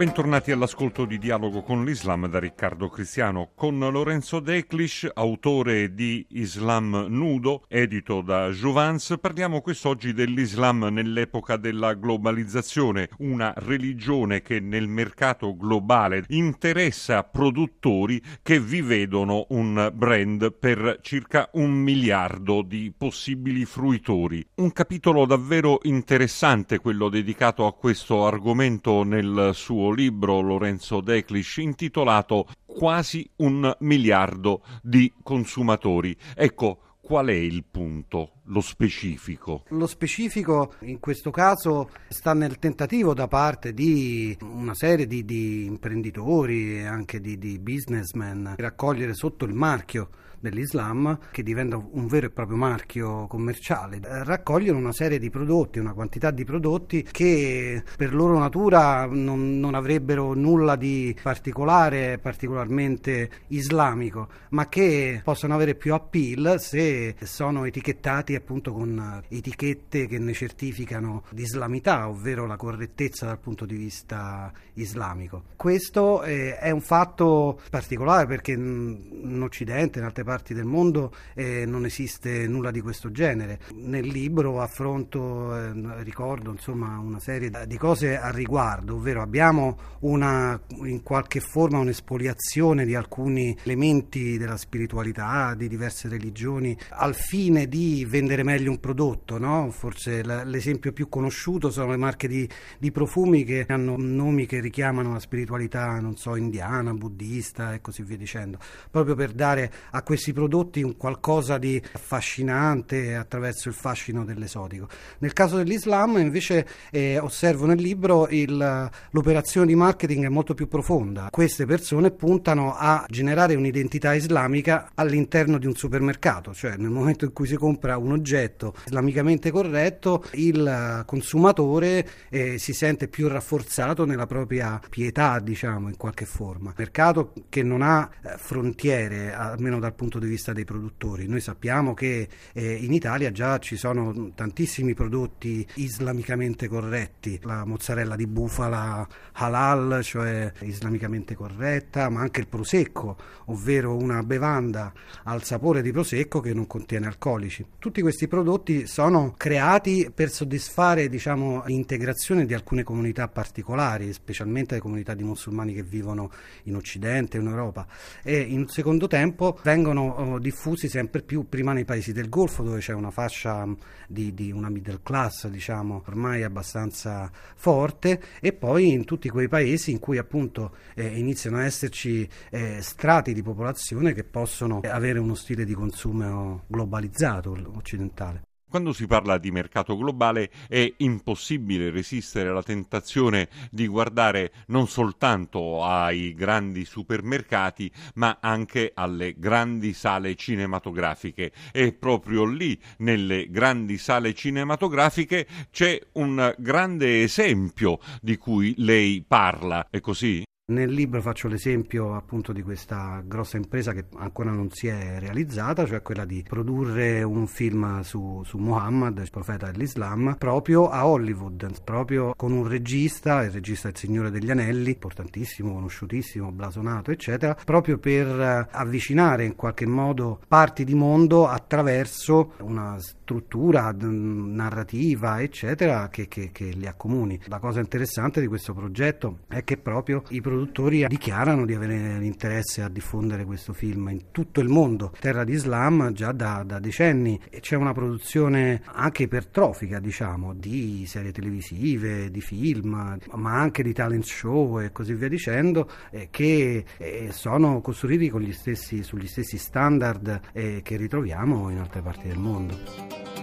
Bentornati all'ascolto di Dialogo con l'Islam da Riccardo Cristiano con Lorenzo Declish, autore di Islam nudo, edito da Jouvance. Parliamo quest'oggi dell'Islam nell'epoca della globalizzazione, una religione che nel mercato globale interessa produttori che vi vedono un brand per circa un miliardo di possibili fruitori. Un capitolo davvero interessante quello dedicato a questo argomento nel suo libro Lorenzo Declish intitolato Quasi un miliardo di consumatori. Ecco, qual è il punto, lo specifico? Lo specifico in questo caso sta nel tentativo da parte di una serie di, di imprenditori e anche di, di businessmen di raccogliere sotto il marchio dell'Islam, che diventa un vero e proprio marchio commerciale, raccogliono una serie di prodotti, una quantità di prodotti che per loro natura non, non avrebbero nulla di particolare, particolarmente islamico, ma che possono avere più appeal se sono etichettati appunto con etichette che ne certificano l'islamità, ovvero la correttezza dal punto di vista islamico. Questo eh, è un fatto particolare perché in Occidente, in altre parti parti del mondo eh, non esiste nulla di questo genere. Nel libro affronto, eh, ricordo insomma una serie di cose a riguardo, ovvero abbiamo una, in qualche forma un'espoliazione di alcuni elementi della spiritualità, di diverse religioni, al fine di vendere meglio un prodotto. No? Forse l'esempio più conosciuto sono le marche di, di profumi che hanno nomi che richiamano la spiritualità, non so, indiana, buddista e così via dicendo, proprio per dare a questi questi prodotti un qualcosa di affascinante attraverso il fascino dell'esotico. Nel caso dell'Islam invece eh, osservo nel libro il, l'operazione di marketing è molto più profonda. Queste persone puntano a generare un'identità islamica all'interno di un supermercato, cioè nel momento in cui si compra un oggetto islamicamente corretto il consumatore eh, si sente più rafforzato nella propria pietà, diciamo, in qualche forma. Mercato che non ha eh, frontiere, almeno dal punto punto di vista dei produttori. Noi sappiamo che eh, in Italia già ci sono tantissimi prodotti islamicamente corretti, la mozzarella di bufala halal, cioè islamicamente corretta, ma anche il prosecco, ovvero una bevanda al sapore di prosecco che non contiene alcolici. Tutti questi prodotti sono creati per soddisfare diciamo, l'integrazione di alcune comunità particolari, specialmente le comunità di musulmani che vivono in Occidente, in Europa, e in secondo tempo vengono sono oh, diffusi sempre più prima nei paesi del Golfo dove c'è una fascia mm, di, di, una middle class diciamo ormai abbastanza forte e poi in tutti quei paesi in cui appunto eh, iniziano a esserci eh, strati di popolazione che possono avere uno stile di consumo globalizzato occidentale. Quando si parla di mercato globale è impossibile resistere alla tentazione di guardare non soltanto ai grandi supermercati, ma anche alle grandi sale cinematografiche. E proprio lì, nelle grandi sale cinematografiche, c'è un grande esempio di cui lei parla. È così? Nel libro faccio l'esempio appunto di questa grossa impresa che ancora non si è realizzata, cioè quella di produrre un film su, su Muhammad, il profeta dell'Islam, proprio a Hollywood, proprio con un regista, il regista Il Signore degli Anelli, importantissimo, conosciutissimo, blasonato, eccetera, proprio per eh, avvicinare in qualche modo parti di mondo attraverso una struttura narrativa, eccetera, che, che, che li accomuni. La cosa interessante di questo progetto è che proprio i produttori produttori dichiarano di avere l'interesse a diffondere questo film in tutto il mondo, terra di Islam già da, da decenni e c'è una produzione anche ipertrofica diciamo di serie televisive, di film, ma anche di talent show e così via dicendo eh, che eh, sono costruiti gli stessi, sugli stessi standard eh, che ritroviamo in altre parti del mondo.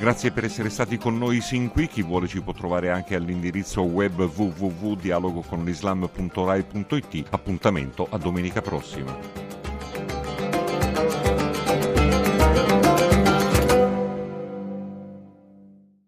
Grazie per essere stati con noi sin qui. Chi vuole ci può trovare anche all'indirizzo web www.dialogoconlislam.rai.it. Appuntamento a domenica prossima.